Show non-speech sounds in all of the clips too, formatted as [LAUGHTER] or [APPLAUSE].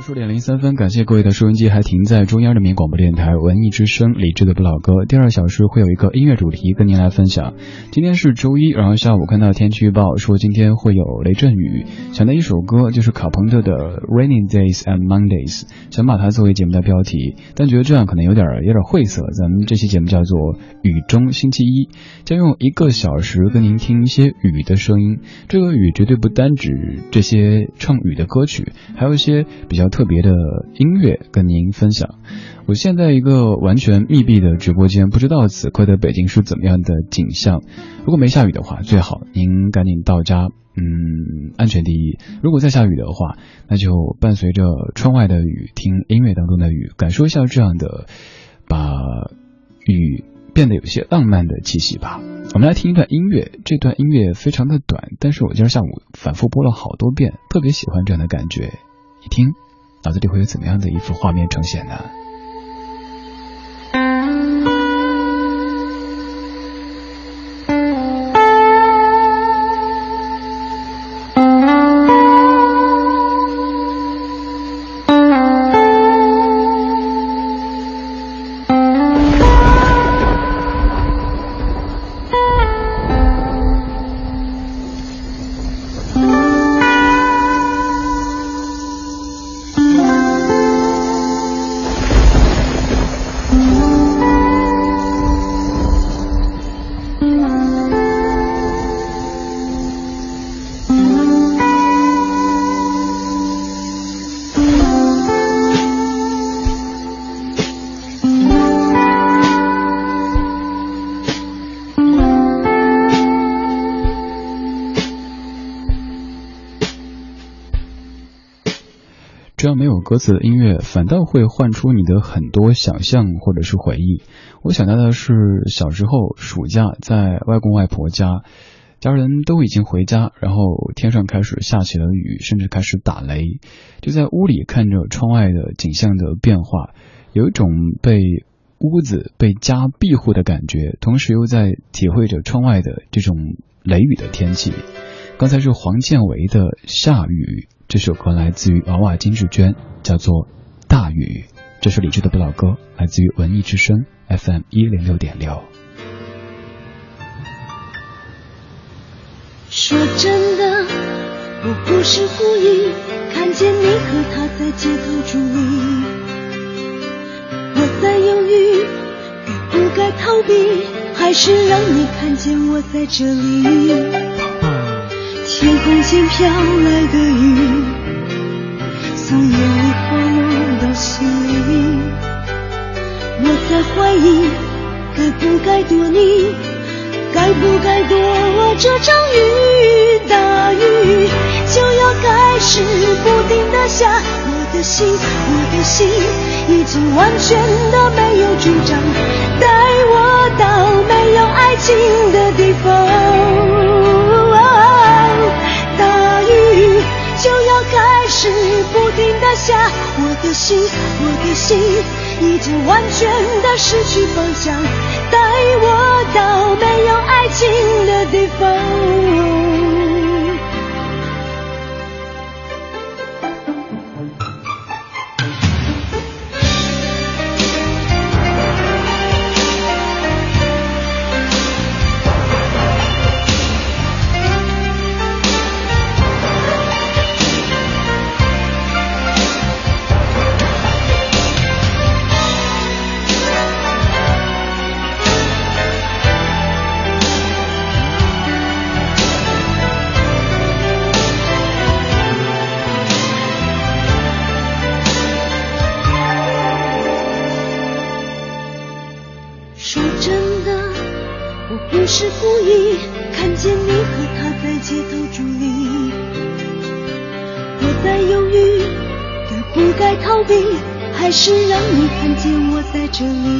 十点零三分，感谢各位的收音机还停在中央人民广播电台文艺之声理智的不老歌。第二小时会有一个音乐主题跟您来分享。今天是周一，然后下午看到天气预报说今天会有雷阵雨，想到一首歌就是卡朋特的《Rainy Days and Mondays》，想把它作为节目的标题，但觉得这样可能有点有点晦涩。咱们这期节目叫做《雨中星期一》，将用一个小时跟您听一些雨的声音。这个雨绝对不单指这些唱雨的歌曲，还有一些比较。特别的音乐跟您分享。我现在一个完全密闭的直播间，不知道此刻的北京是怎么样的景象。如果没下雨的话，最好您赶紧到家，嗯，安全第一。如果再下雨的话，那就伴随着窗外的雨，听音乐当中的雨，感受一下这样的把雨变得有些浪漫的气息吧。我们来听一段音乐，这段音乐非常的短，但是我今儿下午反复播了好多遍，特别喜欢这样的感觉。一听。脑子里会有怎么样的一幅画面呈现呢？歌词的音乐，反倒会唤出你的很多想象或者是回忆。我想到的是小时候暑假在外公外婆家，家人都已经回家，然后天上开始下起了雨，甚至开始打雷，就在屋里看着窗外的景象的变化，有一种被屋子被家庇护的感觉，同时又在体会着窗外的这种雷雨的天气。刚才是黄建为的《下雨》。这首歌来自于娃娃金志娟，叫做《大雨》。这是李志的不老歌，来自于文艺之声 FM 一零六点六。说真的，我不是故意看见你和他在街头伫立，我在犹豫，该不该逃避，还是让你看见我在这里。天空间飘来的雨，从眼里滑落到心里。我在怀疑，该不该躲你，该不该躲这场雨？大雨就要开始不停的下，我的心，我的心已经完全的没有主张，带我到没有爱情的地方。下，我的心，我的心已经完全的失去方向，带我到没有爱情的地方。我在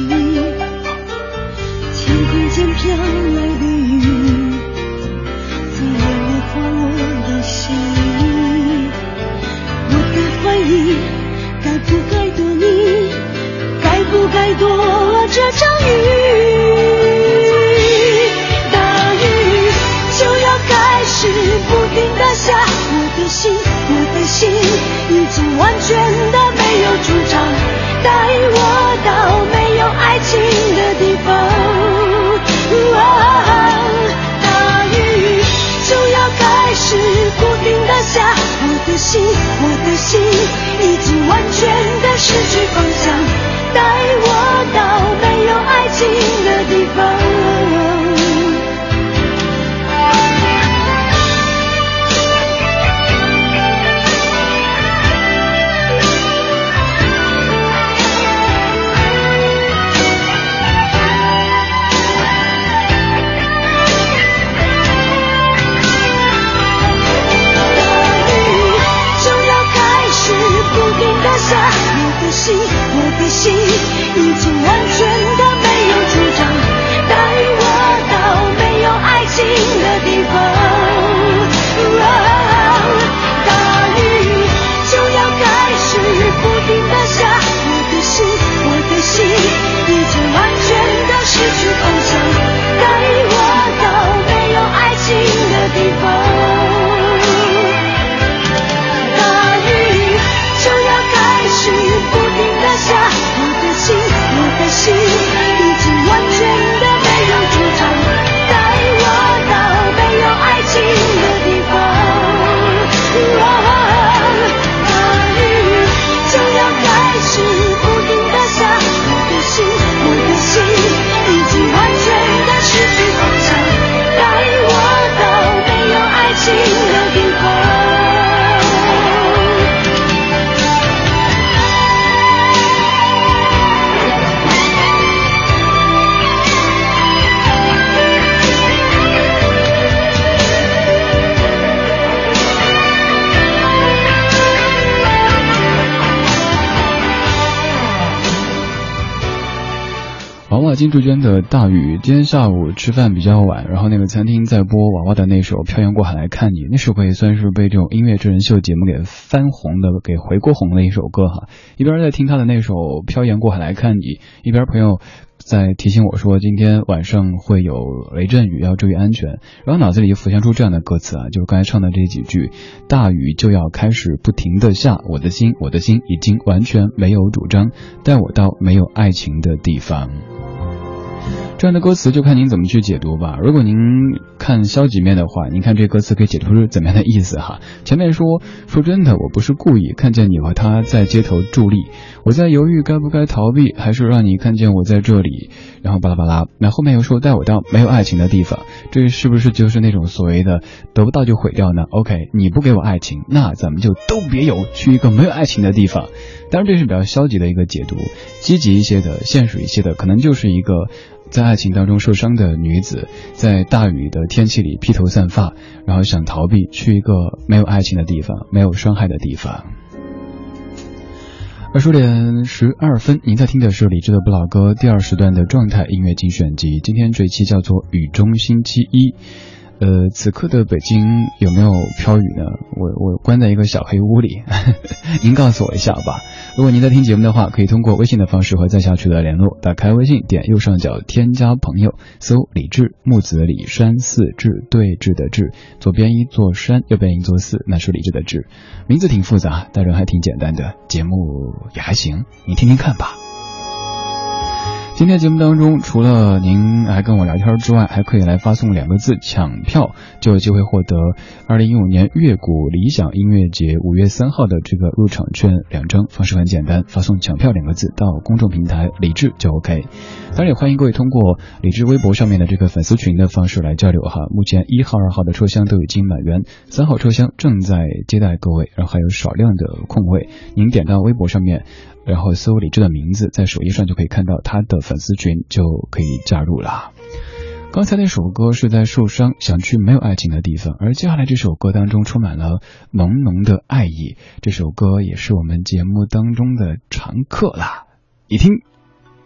杜鹃的大雨，今天下午吃饭比较晚，然后那个餐厅在播娃娃的那首《漂洋过海来看你》，那首歌也算是被这种音乐真人秀节目给翻红的，给回锅红的一首歌哈。一边在听他的那首《漂洋过海来看你》，一边朋友。在提醒我说，今天晚上会有雷阵雨，要注意安全。然后脑子里浮现出这样的歌词啊，就是刚才唱的这几句：大雨就要开始不停的下，我的心，我的心已经完全没有主张，带我到没有爱情的地方。这样的歌词就看您怎么去解读吧。如果您看消极面的话，您看这歌词可以解读出怎么样的意思哈？前面说说真的，我不是故意看见你和他在街头伫立，我在犹豫该不该逃避，还是让你看见我在这里，然后巴拉巴拉。那后面又说带我到没有爱情的地方，这是不是就是那种所谓的得不到就毁掉呢？OK，你不给我爱情，那咱们就都别有，去一个没有爱情的地方。当然这是比较消极的一个解读，积极一些的、现实一些的，可能就是一个。在爱情当中受伤的女子，在大雨的天气里披头散发，然后想逃避，去一个没有爱情的地方，没有伤害的地方。二十点十二分，您在听的是李志的不老歌第二时段的状态音乐精选集，今天这一期叫做《雨中星期一》。呃，此刻的北京有没有飘雨呢？我我关在一个小黑屋里，[LAUGHS] 您告诉我一下吧。如果您在听节目的话，可以通过微信的方式和在下取得联络。打开微信，点右上角添加朋友，搜李志木子李山四志对峙的志，左边一座山，右边一座寺，那是李志的志。名字挺复杂，但人还挺简单的，节目也还行，你听听看吧。今天节目当中，除了您来跟我聊天之外，还可以来发送两个字“抢票”，就有机会获得二零一五年月谷理想音乐节五月三号的这个入场券两张。方式很简单，发送“抢票”两个字到公众平台“李智”就 OK。当然也欢迎各位通过李智微博上面的这个粉丝群的方式来交流哈。目前一号、二号的车厢都已经满员，三号车厢正在接待各位，然后还有少量的空位。您点到微博上面。然后搜李志的名字，在首页上就可以看到他的粉丝群，就可以加入了。刚才那首歌是在受伤，想去没有爱情的地方，而接下来这首歌当中充满了浓浓的爱意。这首歌也是我们节目当中的常客啦，你听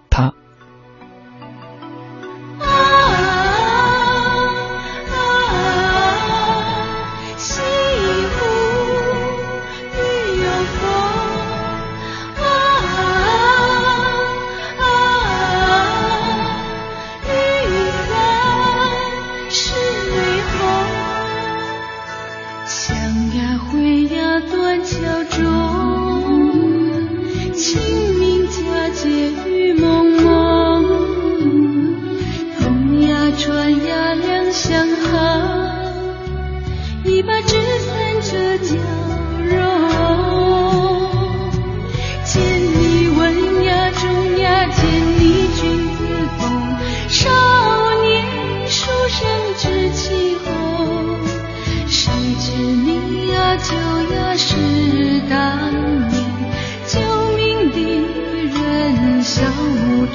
他，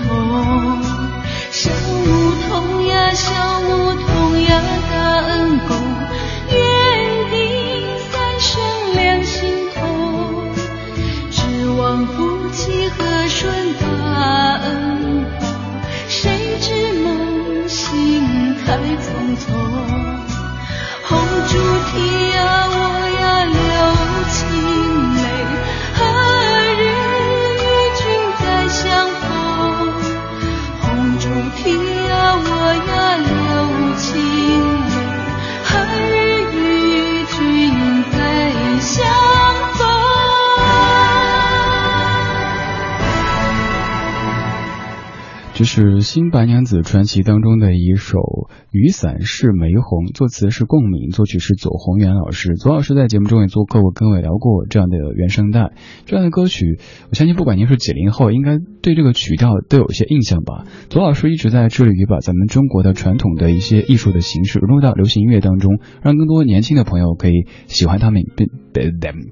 痛，小牧童呀，小牧童呀，大恩公，愿定三生两心同，只望夫妻和顺大恩。谁知梦醒太匆匆，红烛提呀，我呀，流。是《新白娘子传奇》当中的一首《雨伞是。玫红》，作词是。共鸣，作曲是。左宏元老师。左老师在节目中也做客过，跟我聊过这样的原声带。这样的歌曲，我相信不管您是。几零后，应该对这个曲调都有些印象吧。左老师一直在致力于把咱们中国的传统的一些艺术的形式融入到流行音乐当中，让更多年轻的朋友可以喜欢他们，并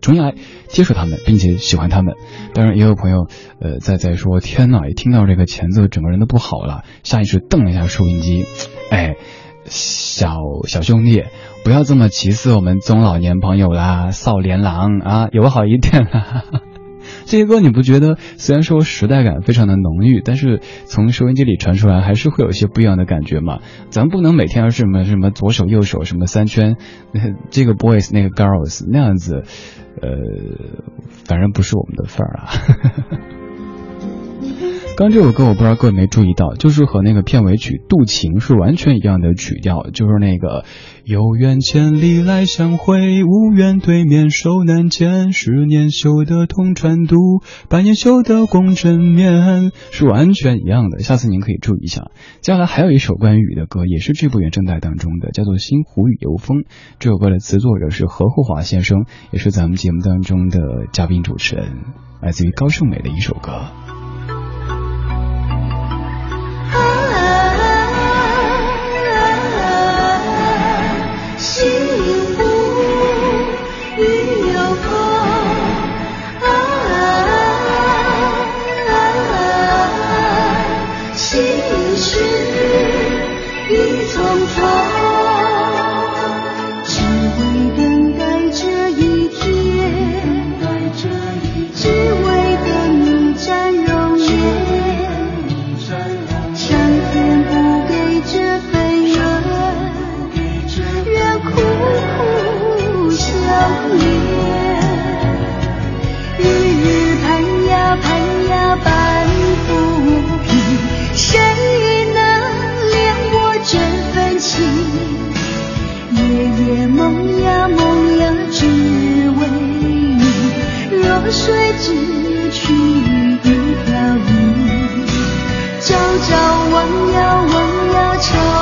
重新来接触他们，并且喜欢他们。当然，也有朋友呃在在说：“天呐，一听到这个前奏，整个人都。”不好了，下意识瞪了一下收音机。哎，小小兄弟，不要这么歧视我们中老年朋友啦，少年郎啊，友好一点啦。这些歌你不觉得虽然说时代感非常的浓郁，但是从收音机里传出来还是会有一些不一样的感觉嘛？咱不能每天要什么什么左手右手什么三圈，[LAUGHS] 这个 boys 那个 girls 那样子，呃，反正不是我们的份儿啊。[LAUGHS] 刚这首歌我不知道各位没注意到，就是和那个片尾曲《渡情》是完全一样的曲调，就是那个有缘千里来相会，无缘对面手难牵，十年修得同船渡，百年修得共枕眠，是完全一样的。下次您可以注意一下。接下来还有一首关于雨的歌，也是这部原声带当中的，叫做《新湖雨游风》。这首歌的词作者是何厚华先生，也是咱们节目当中的嘉宾主持人，来自于高胜美的一首歌。水风去，已飘零。朝朝望呀望呀愁。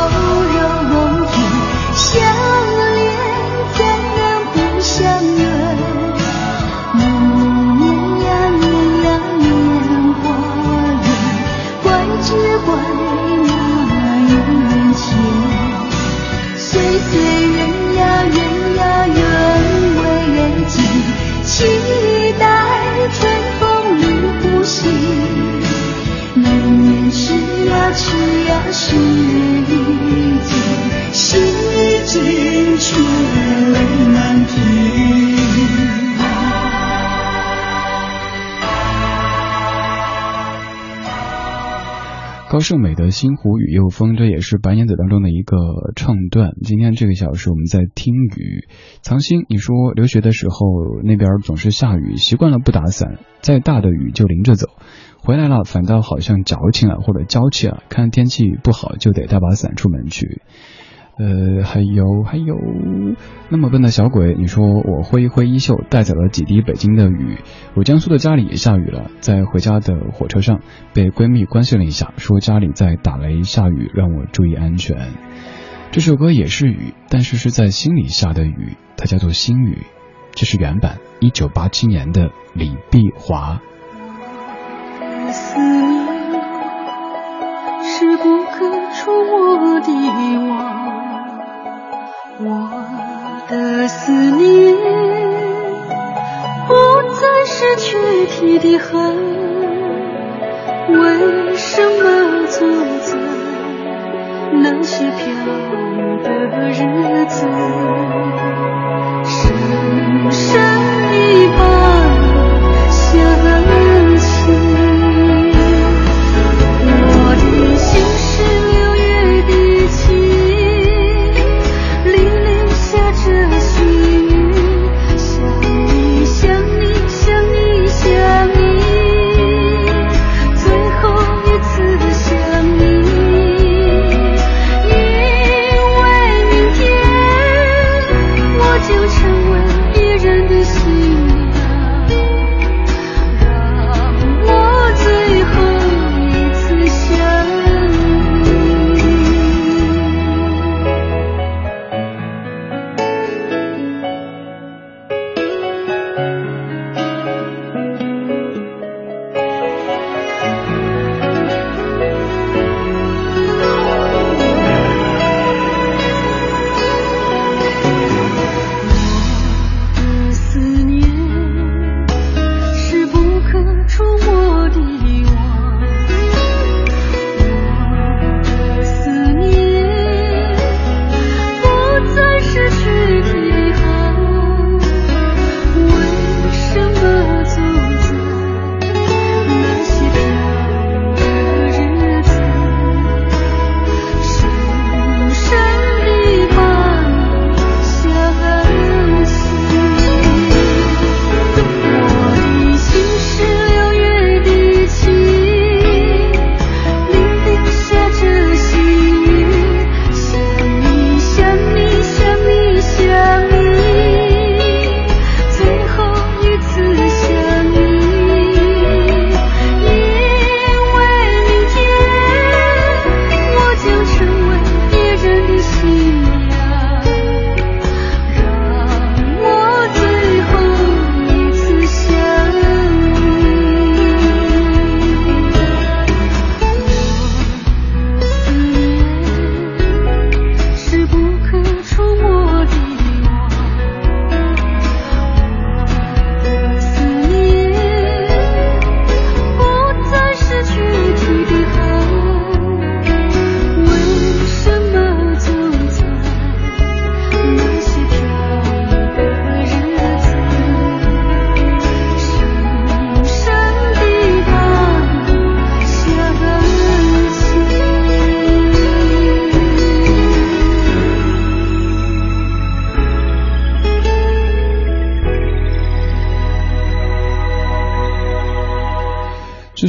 高胜美的《星湖雨又风》，这也是白娘子当中的一个唱段。今天这个小时我们在听雨。藏心，你说留学的时候那边总是下雨，习惯了不打伞，再大的雨就淋着走。回来了反倒好像矫情了或者娇气了，看天气不好就得带把伞出门去。呃，还有还有，那么笨的小鬼，你说我挥一挥衣袖，带走了几滴北京的雨。我江苏的家里也下雨了，在回家的火车上被闺蜜关心了一下，说家里在打雷下雨，让我注意安全。这首歌也是雨，但是是在心里下的雨，它叫做心雨。这是原版，一九八七年的李碧华。我的网。我的思念不再是躯体的痕，为什么坐在那些飘雨的日子，深深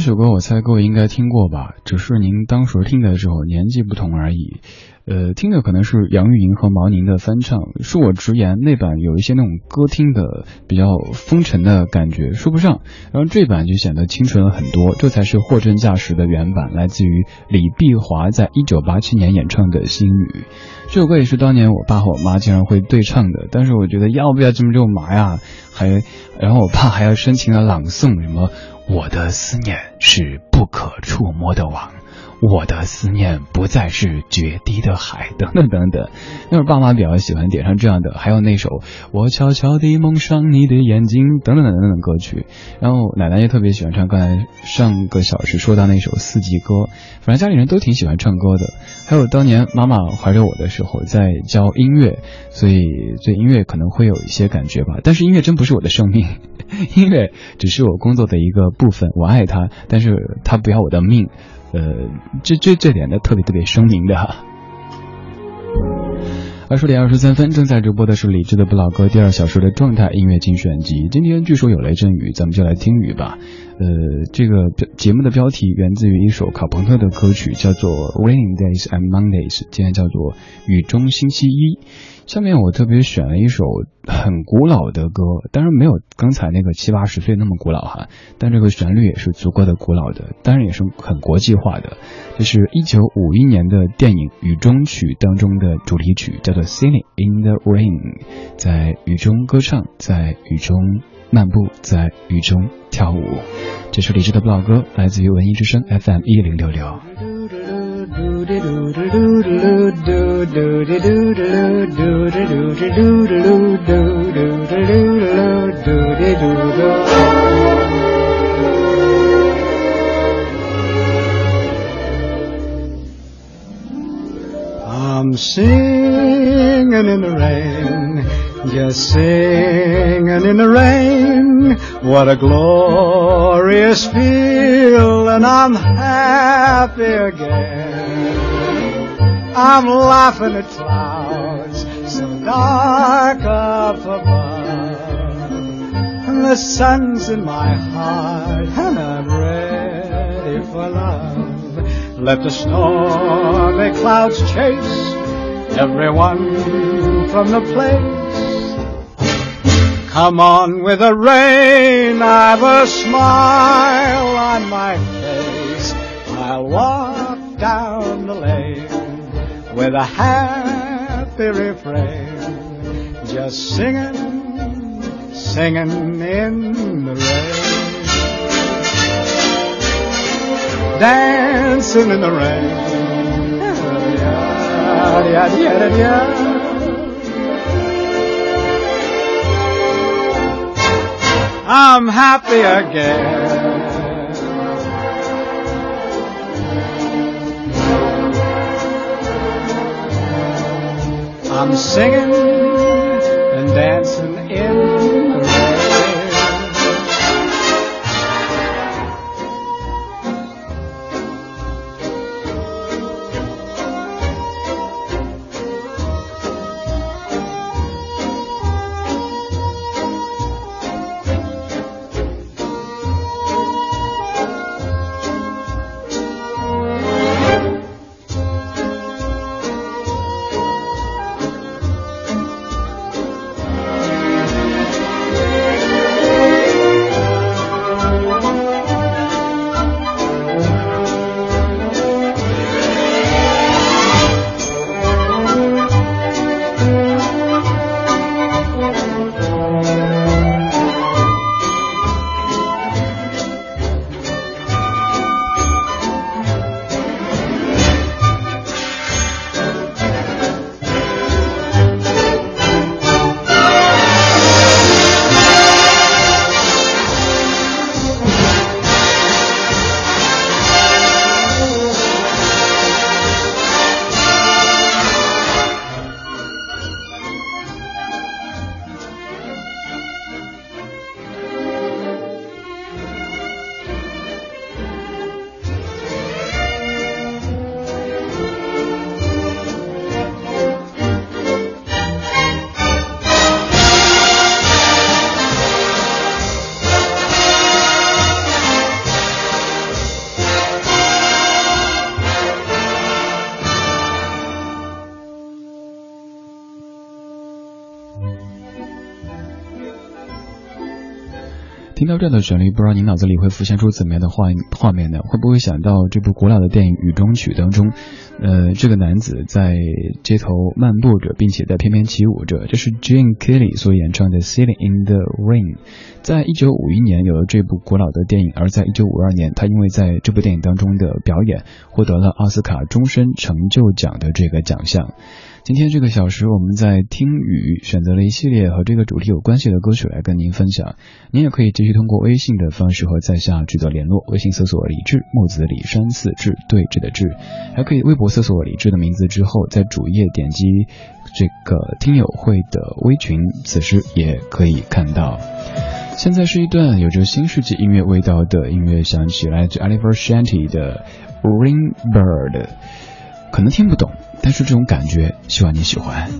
这首歌我猜各位应该听过吧，只是您当时听的时候年纪不同而已。呃，听的可能是杨钰莹和毛宁的翻唱。恕我直言，那版有一些那种歌厅的比较风尘的感觉，说不上。然后这版就显得清纯了很多，这才是货真价实的原版，来自于李碧华在一九八七年演唱的《心语》。这首歌也是当年我爸和我妈经常会对唱的，但是我觉得要不要这么肉麻呀？还，然后我爸还要深情的朗诵什么“我的思念是不可触摸的网”。我的思念不再是决堤的海，等等等等。那会儿爸妈比较喜欢点上这样的，还有那首《我悄悄地蒙上你的眼睛》等等等等等歌曲。然后奶奶也特别喜欢唱刚才上个小时说到那首四季歌，反正家里人都挺喜欢唱歌的。还有当年妈妈怀着我的时候在教音乐，所以对音乐可能会有一些感觉吧。但是音乐真不是我的生命，[LAUGHS] 音乐只是我工作的一个部分。我爱它，但是它不要我的命。呃，这这这点呢，特别特别声明的。二十点二十三分，正在直播的是李志的不老歌第二小时的状态音乐精选集。今天据说有雷阵雨，咱们就来听雨吧。呃，这个节目的标题源自于一首卡朋特的歌曲，叫做《Raining Days and Mondays》，今天叫做《雨中星期一》。下面我特别选了一首很古老的歌，当然没有刚才那个七八十岁那么古老哈，但这个旋律也是足够的古老的，当然也是很国际化的。这是一九五一年的电影《雨中曲》当中的主题曲，叫做《Singing in the Rain》，在雨中歌唱，在雨中漫步，在雨中跳舞。这是李志的不老歌，来自于文艺之声 FM 一零六六。I'm singing in the rain, just singing in the rain. What a glorious feeling, I'm happy again. I'm laughing at clouds so dark up above. And the sun's in my heart and I'm ready for love. Let the stormy clouds chase everyone from the place. Come on with the rain, I've a smile on my face. I'll walk down the lane with a happy refrain, just singing, singing in the rain, dancing in the rain. I'm happy again. I'm singing and dancing in 到这的旋律，不知道您脑子里会浮现出怎么样的画画面呢？会不会想到这部古老的电影《雨中曲》当中，呃，这个男子在街头漫步着，并且在翩翩起舞着？这是 Gene Kelly 所演唱的《Sitting in the Rain》。在一九五一年有了这部古老的电影，而在一九五二年，他因为在这部电影当中的表演，获得了奥斯卡终身成就奖的这个奖项。今天这个小时，我们在听雨选择了一系列和这个主题有关系的歌曲来跟您分享。您也可以继续通过微信的方式和在下取得联络，微信搜索“李志木子李山四志对峙的志”，还可以微博搜索李志的名字之后，在主页点击这个听友会的微群，此时也可以看到。现在是一段有着新世纪音乐味道的音乐响起，来自 Oliver Shanty 的《Rain Bird》，可能听不懂。但是这种感觉，希望你喜欢。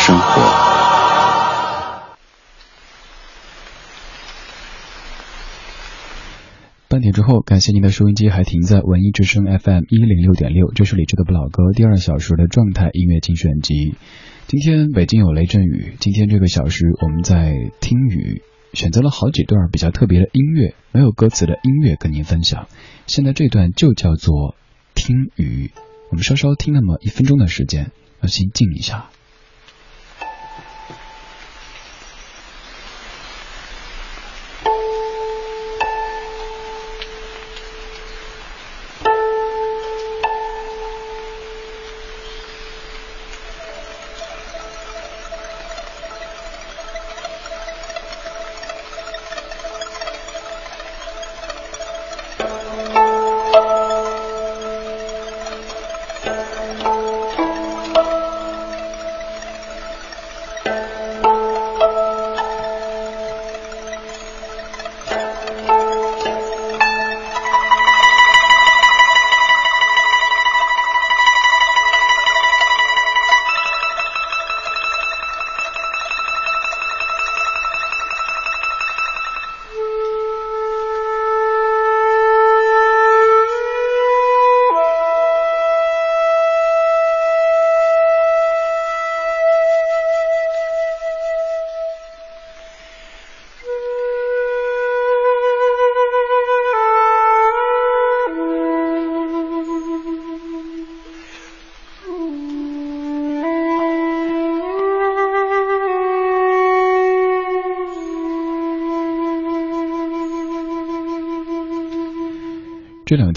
生活。半点之后，感谢您的收音机还停在文艺之声 FM 一零六点六，这是李志的不老歌第二小时的状态音乐精选集。今天北京有雷阵雨，今天这个小时我们在听雨，选择了好几段比较特别的音乐，没有歌词的音乐跟您分享。现在这段就叫做听雨，我们稍稍听那么一分钟的时间，要先静一下。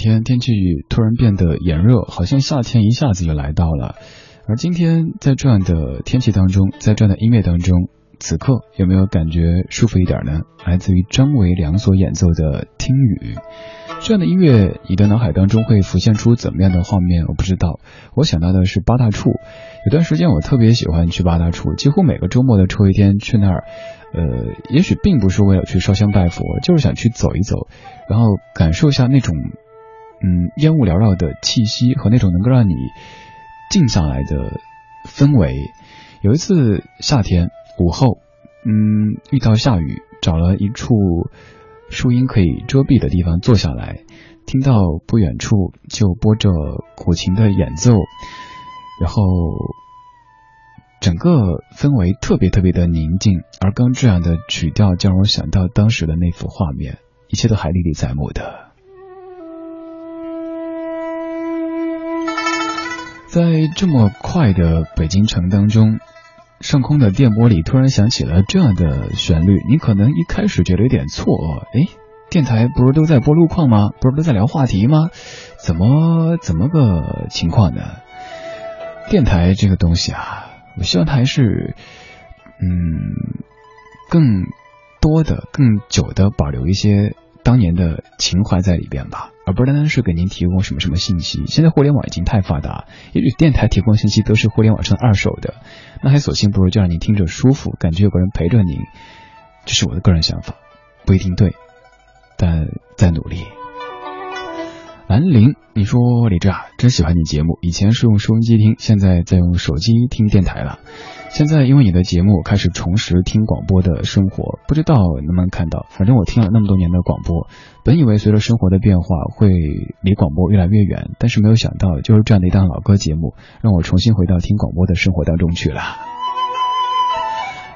天天气突然变得炎热，好像夏天一下子就来到了。而今天在这样的天气当中，在这样的音乐当中，此刻有没有感觉舒服一点呢？来自于张维良所演奏的《听雨》这样的音乐，你的脑海当中会浮现出怎么样的画面？我不知道。我想到的是八大处，有段时间我特别喜欢去八大处，几乎每个周末的抽一天去那儿。呃，也许并不是为了去烧香拜佛，就是想去走一走，然后感受一下那种。嗯，烟雾缭绕的气息和那种能够让你静下来的氛围，有一次夏天午后，嗯，遇到下雨，找了一处树荫可以遮蔽的地方坐下来，听到不远处就播着古琴的演奏，然后整个氛围特别特别的宁静，而刚这样的曲调，就让我想到当时的那幅画面，一切都还历历在目的。在这么快的北京城当中，上空的电波里突然响起了这样的旋律，你可能一开始觉得有点错愕，哎，电台不是都在播路况吗？不是都在聊话题吗？怎么怎么个情况呢？电台这个东西啊，我希望它还是，嗯，更多的、更久的保留一些当年的情怀在里边吧。而不单单是给您提供什么什么信息。现在互联网已经太发达，也许电台提供信息都是互联网上二手的，那还索性不如就让您听着舒服，感觉有个人陪着您。这是我的个人想法，不一定对，但在努力。兰陵，你说李志啊，真喜欢你节目。以前是用收音机听，现在在用手机听电台了。现在因为你的节目，开始重拾听广播的生活。不知道能不能看到，反正我听了那么多年的广播，本以为随着生活的变化会离广播越来越远，但是没有想到，就是这样的一档老歌节目，让我重新回到听广播的生活当中去了。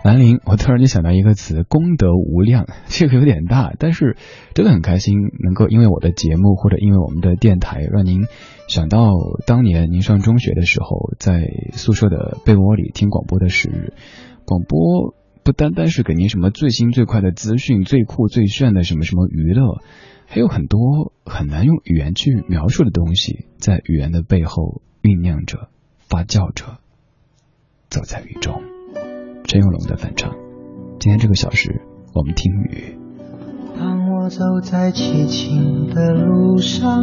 兰陵，我突然间想到一个词，功德无量，[LAUGHS] 这个有点大，但是真的很开心，能够因为我的节目或者因为我们的电台，让您想到当年您上中学的时候，在宿舍的被窝里听广播的时日。广播不单单是给您什么最新最快的资讯、最酷最炫的什么什么娱乐，还有很多很难用语言去描述的东西，在语言的背后酝酿着、发酵着，走在雨中。陈永龙的翻唱。今天这个小时，我们听雨。当我走在凄清的路上，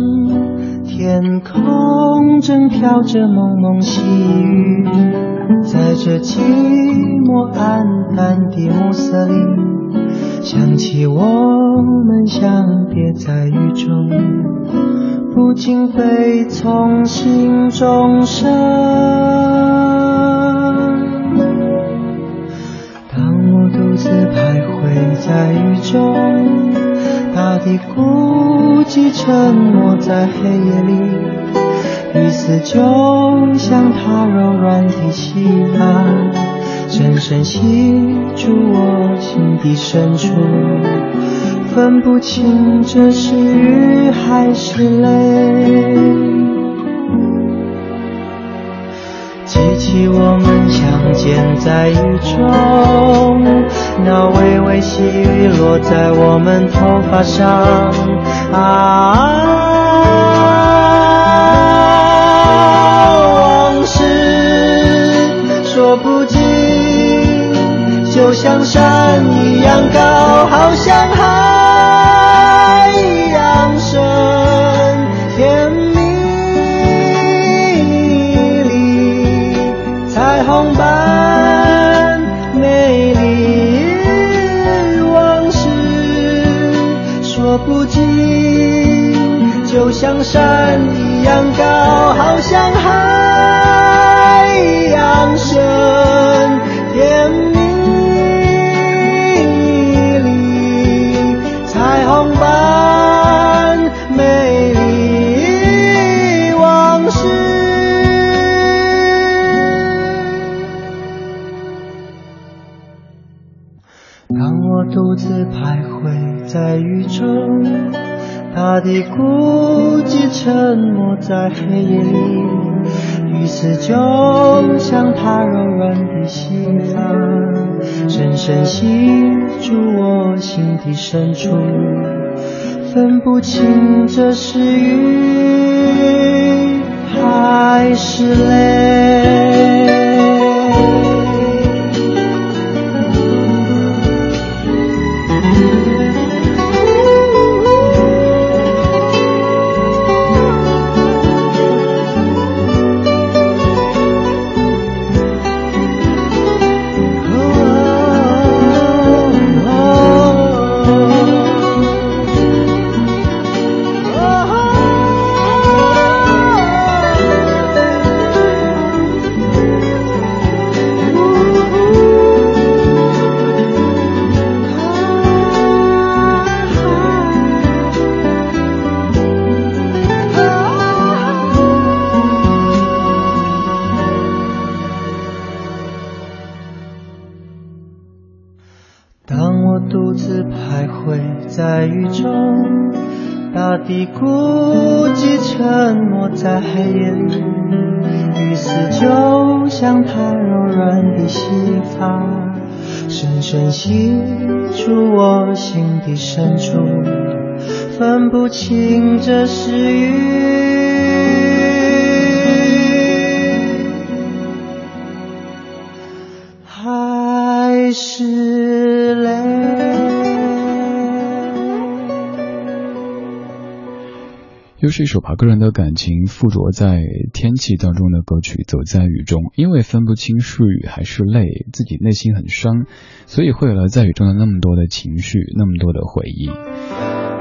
天空正飘着蒙蒙细雨，在这寂寞暗淡的暮色里，想起我们相别在雨中，不禁悲从心中生。独自徘徊在雨中，大地孤寂沉默在黑夜里，雨丝就像它柔软的膝盖，深深吸住我心底深处，分不清这是雨还是泪。记起我们相见在雨中，那微微细雨落在我们头发上，啊，往事说不尽，就像山一样高，好像海像山一样高，好像海一样深，甜蜜里彩虹般大地孤寂沉默在黑夜里，雨丝就像它柔软的心房，深深吸住我心底深处，分不清这是雨还是泪。深处，分不清这是雨。是一首把个人的感情附着在天气当中的歌曲，走在雨中，因为分不清是雨还是泪，自己内心很伤，所以会有了在雨中的那么多的情绪，那么多的回忆。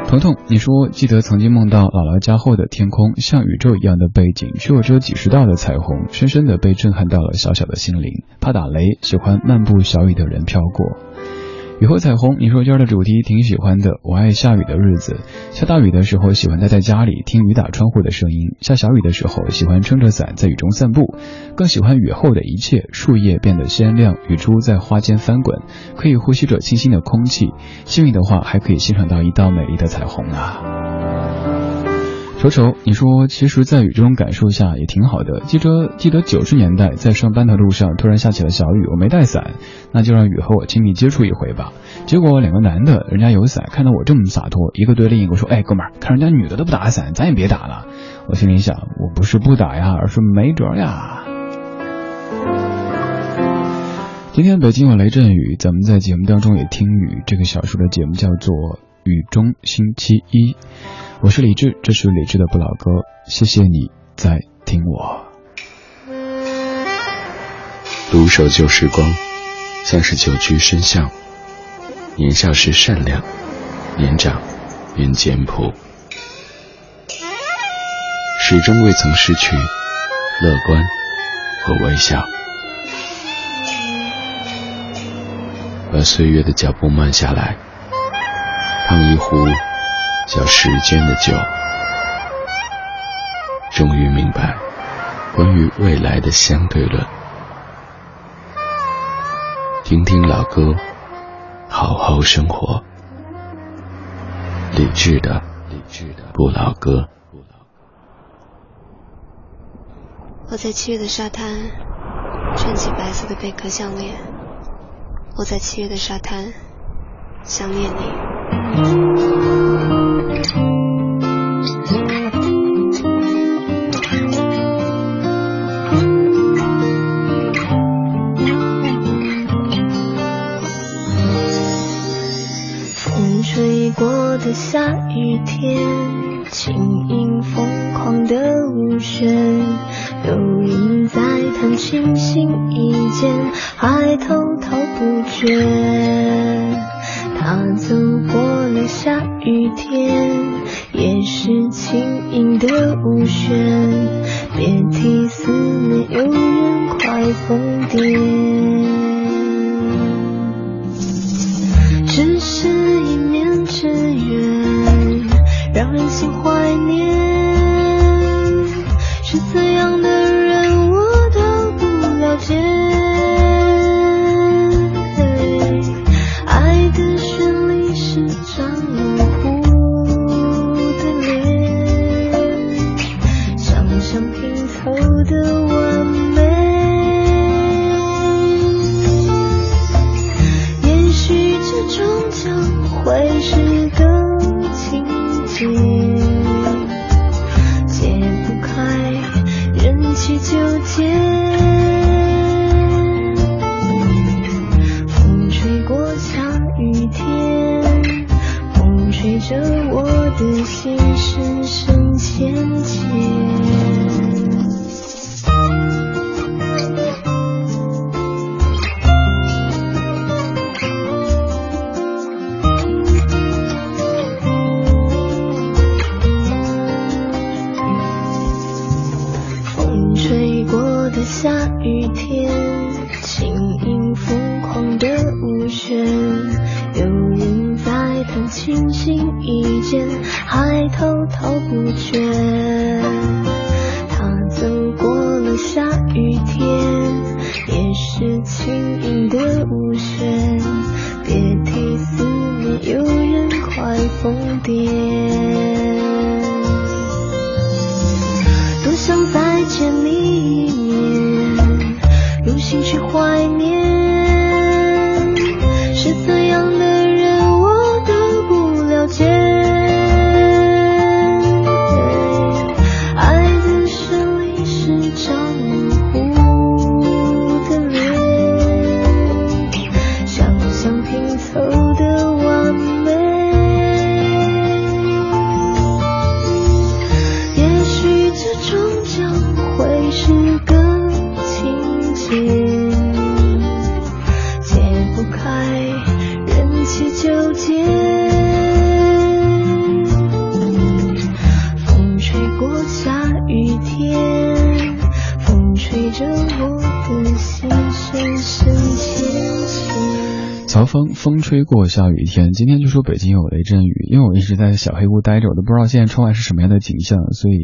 彤彤，你说记得曾经梦到姥姥家后的天空像宇宙一样的背景，却有着几十道的彩虹，深深的被震撼到了小小的心灵。怕打雷，喜欢漫步小雨的人飘过。雨后彩虹，你说今儿的主题挺喜欢的。我爱下雨的日子，下大雨的时候喜欢待在家里听雨打窗户的声音；下小雨的时候喜欢撑着伞在雨中散步，更喜欢雨后的一切，树叶变得鲜亮，雨珠在花间翻滚，可以呼吸着清新的空气。幸运的话，还可以欣赏到一道美丽的彩虹啊。瞅瞅，你说，其实，在雨中感受下也挺好的。记得记得九十年代，在上班的路上突然下起了小雨，我没带伞，那就让雨和我亲密接触一回吧。结果两个男的，人家有伞，看到我这么洒脱，一个对另一个说：“哎，哥们儿，看人家女的都不打伞，咱也别打了。”我心里想，我不是不打呀，而是没辙呀。今天北京有雷阵雨，咱们在节目当中也听雨。这个小说的节目叫做《雨中星期一》。我是李志，这是李志的不老歌，谢谢你在听我。独守旧时光，像是久居深巷。年少时善良，年长便简朴，始终未曾失去乐观和微笑。把岁月的脚步慢下来，烫一壶。叫时间的酒，终于明白关于未来的相对论。听听老歌，好好生活。理智的，理智的不老歌。我在七月的沙滩穿起白色的贝壳项链。我在七月的沙滩想念你。下雨天，轻盈疯狂的舞旋，流云在弹琴心一间，还滔滔不绝。他走过了下雨天，也是轻盈的舞旋。别提思念，有人快疯癫。任性怀念。是怎样的人，我都不了解。to 风，风吹过下雨天。今天就说北京有雷阵雨，因为我一直在小黑屋待着，我都不知道现在窗外是什么样的景象，所以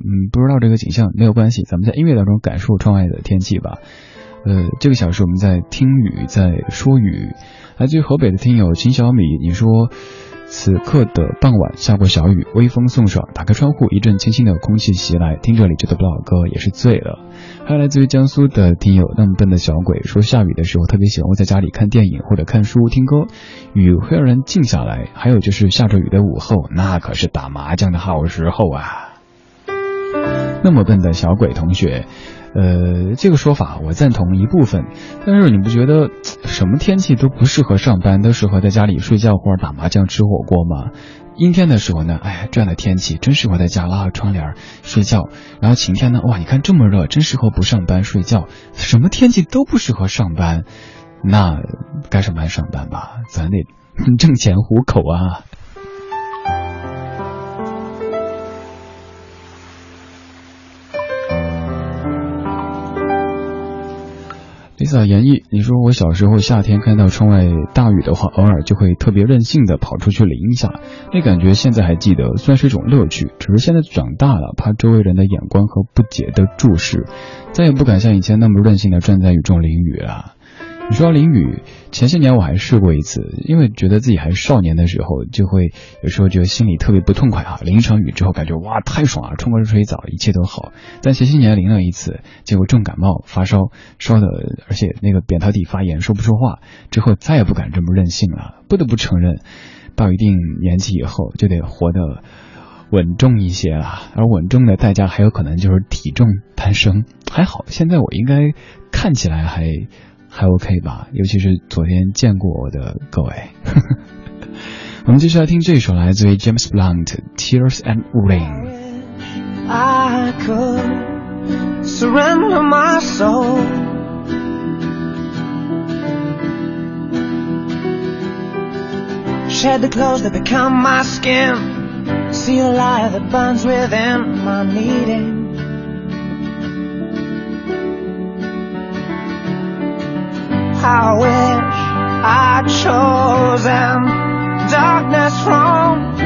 嗯，不知道这个景象没有关系，咱们在音乐当中感受窗外的天气吧。呃，这个小时我们在听雨，在说雨。来自于河北的听友秦小米，你说。此刻的傍晚下过小雨，微风送爽，打开窗户，一阵清新的空气袭来，听着李志的不老歌也是醉了。还有来自于江苏的听友那么笨的小鬼说，下雨的时候特别喜欢在家里看电影或者看书听歌，雨会让人静下来。还有就是下着雨的午后，那可是打麻将的好时候啊。那么笨的小鬼同学。呃，这个说法我赞同一部分，但是你不觉得什么天气都不适合上班，都适合在家里睡觉或者打麻将、吃火锅吗？阴天的时候呢，哎，这样的天气真适合在家拉拉窗帘睡觉。然后晴天呢，哇，你看这么热，真适合不上班睡觉。什么天气都不适合上班，那该上班上班吧，咱得 [LAUGHS] 挣钱糊口啊。Lisa 言意，你说我小时候夏天看到窗外大雨的话，偶尔就会特别任性的跑出去淋一下，那感觉现在还记得，算是一种乐趣。只是现在长大了，怕周围人的眼光和不解的注视，再也不敢像以前那么任性的站在雨中淋雨了。你说淋雨，前些年我还试过一次，因为觉得自己还是少年的时候，就会有时候觉得心里特别不痛快啊。淋一场雨之后，感觉哇太爽了，冲个热水澡，一切都好。但前些年淋了一次，结果重感冒发烧，烧的而且那个扁桃体发炎，说不出话。之后再也不敢这么任性了。不得不承认，到一定年纪以后，就得活得稳重一些了。而稳重的代价还有可能就是体重攀升。还好，现在我应该看起来还。还 OK 吧，尤其是昨天见过我的各位。我们继续来听这一首来自于 James Blunt《Tears and Rain》。I could surrender my soul. Shed the clothes that become my skin. See a light that burns within my needing. I wish I'd chosen darkness from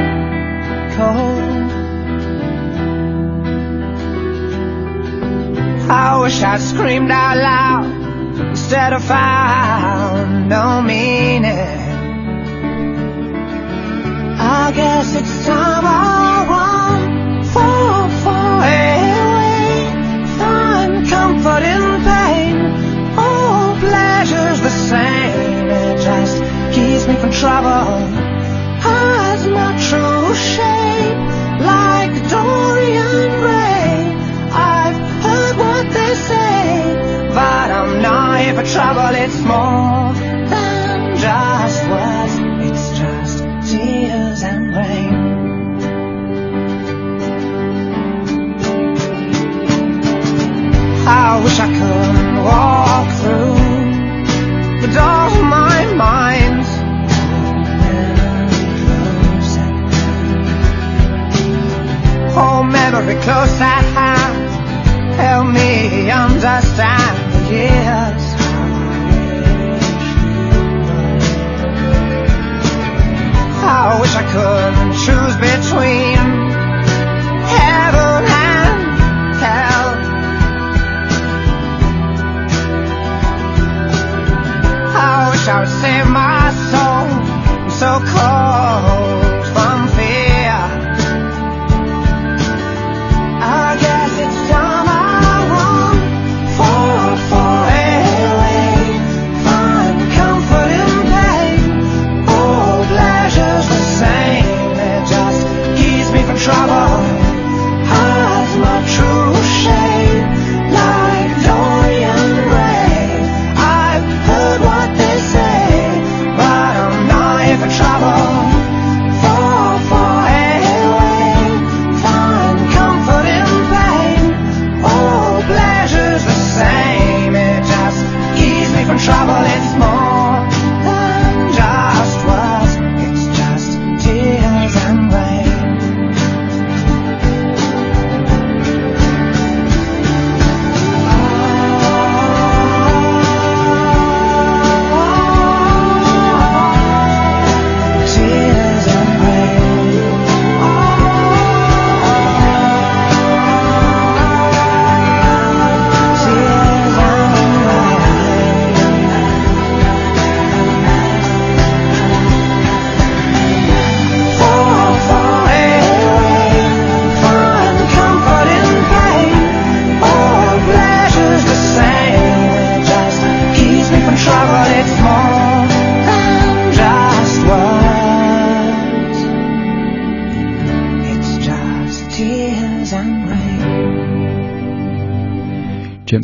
cold. I wish I'd screamed out loud instead of found no meaning. I guess it's time I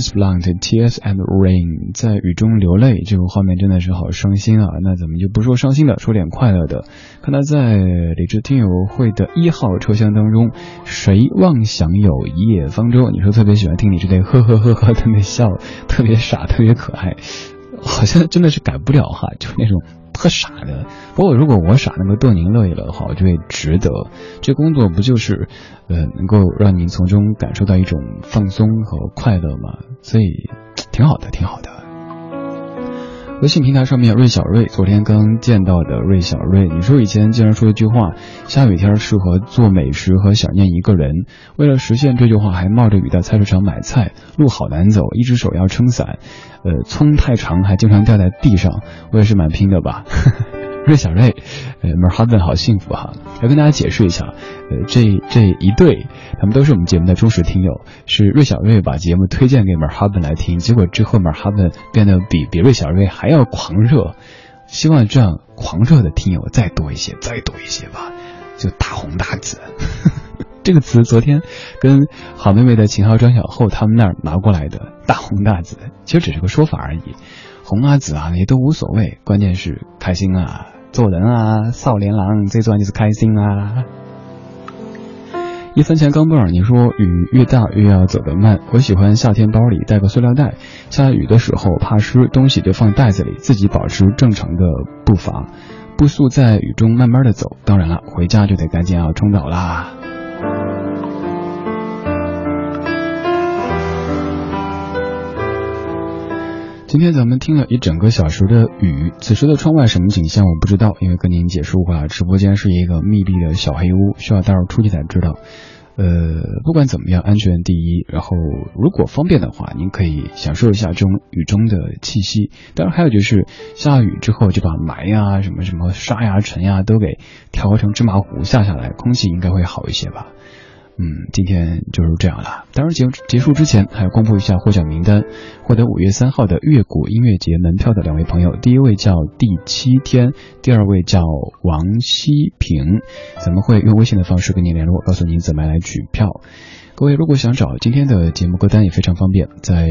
James Blunt Tears and Rain 在雨中流泪，这个画面真的是好伤心啊！那咱们就不说伤心的，说点快乐的。看他在理智听友会的一号车厢当中，谁妄想有一叶方舟？你说特别喜欢听你这类呵呵呵呵的那笑，特别傻，特别可爱，好像真的是改不了哈，就那种。特傻的，不过如果我傻能够逗您乐意了的话，我就会值得。这工作不就是，呃，能够让您从中感受到一种放松和快乐吗？所以，挺好的，挺好的。微信平台上面，瑞小瑞，昨天刚见到的瑞小瑞，你说以前经常说一句话，下雨天适合做美食和想念一个人。为了实现这句话，还冒着雨到菜市场买菜，路好难走，一只手要撑伞，呃，葱太长还经常掉在地上，我也是蛮拼的吧。[LAUGHS] 瑞小瑞，呃，门哈顿好幸福哈！要跟大家解释一下，呃，这这一对，他们都是我们节目的忠实听友，是瑞小瑞把节目推荐给门哈顿来听，结果之后门哈顿变得比比瑞小瑞还要狂热，希望这样狂热的听友再多一些，再多一些吧，就大红大紫，[LAUGHS] 这个词昨天跟好妹妹的秦昊、张小厚他们那儿拿过来的，大红大紫，其实只是个说法而已。红啊紫啊那些都无所谓，关键是开心啊！做人啊，少年郎最重要就是开心啊！一分钱钢镚儿，你说雨越大越要走得慢。我喜欢夏天包里带个塑料袋，下雨的时候怕湿，东西就放袋子里，自己保持正常的步伐，步速在雨中慢慢的走。当然了，回家就得赶紧要冲澡啦。今天咱们听了一整个小时的雨，此时的窗外什么景象我不知道，因为跟您解释过了，直播间是一个密闭的小黑屋，需要待会儿出去才知道。呃，不管怎么样，安全第一。然后如果方便的话，您可以享受一下这种雨中的气息。当然还有就是下雨之后就把霾呀、什么什么沙呀、尘呀都给调和成芝麻糊下下来，空气应该会好一些吧。嗯，今天就是这样了。当然，节目结束之前还要公布一下获奖名单。获得五月三号的乐谷音乐节门票的两位朋友，第一位叫第七天，第二位叫王希平。咱们会用微信的方式跟您联络，告诉您怎么来取票。各位如果想找今天的节目歌单也非常方便，在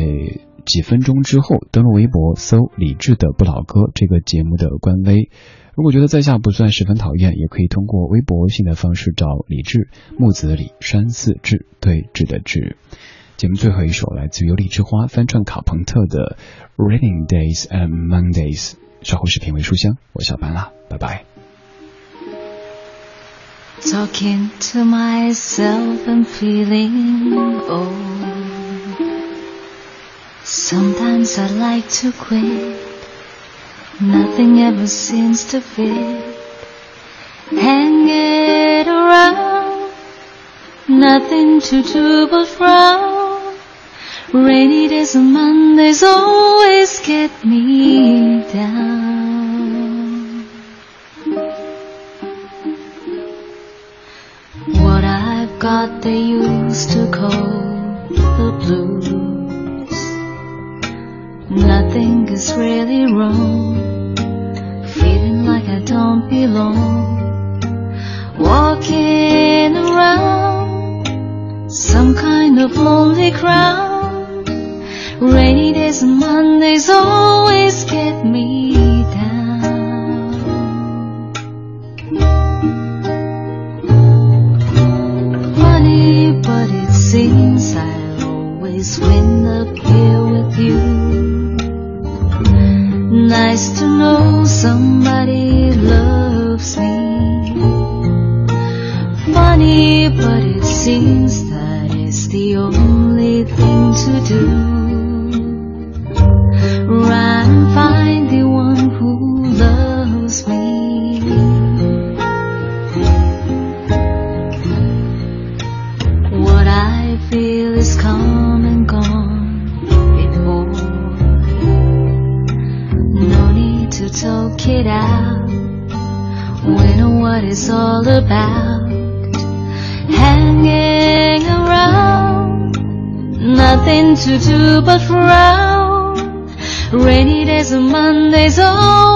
几分钟之后登录微博搜“李志的不老歌”这个节目的官微。如果觉得在下不算十分讨厌，也可以通过微博、微信的方式找李志，木子李，山寺志，对峙的志。节目最后一首来自于李之花翻唱卡朋特的《Raining Days and Mondays》。稍后是品味书香，我下班啦，拜拜。Talking to myself and feeling old. Sometimes I like to quit. Nothing ever seems to fit. Hanging around, nothing to do but frown. Rainy days and Mondays always get me down. What I've got they used to call the blues. Nothing is really wrong. Feeling like I don't belong. Walking around some kind of lonely crowd. Rainy days and Mondays always get me down. Funny, but it seems I always wind up here with you. To know somebody loves me. Funny, but it seems So.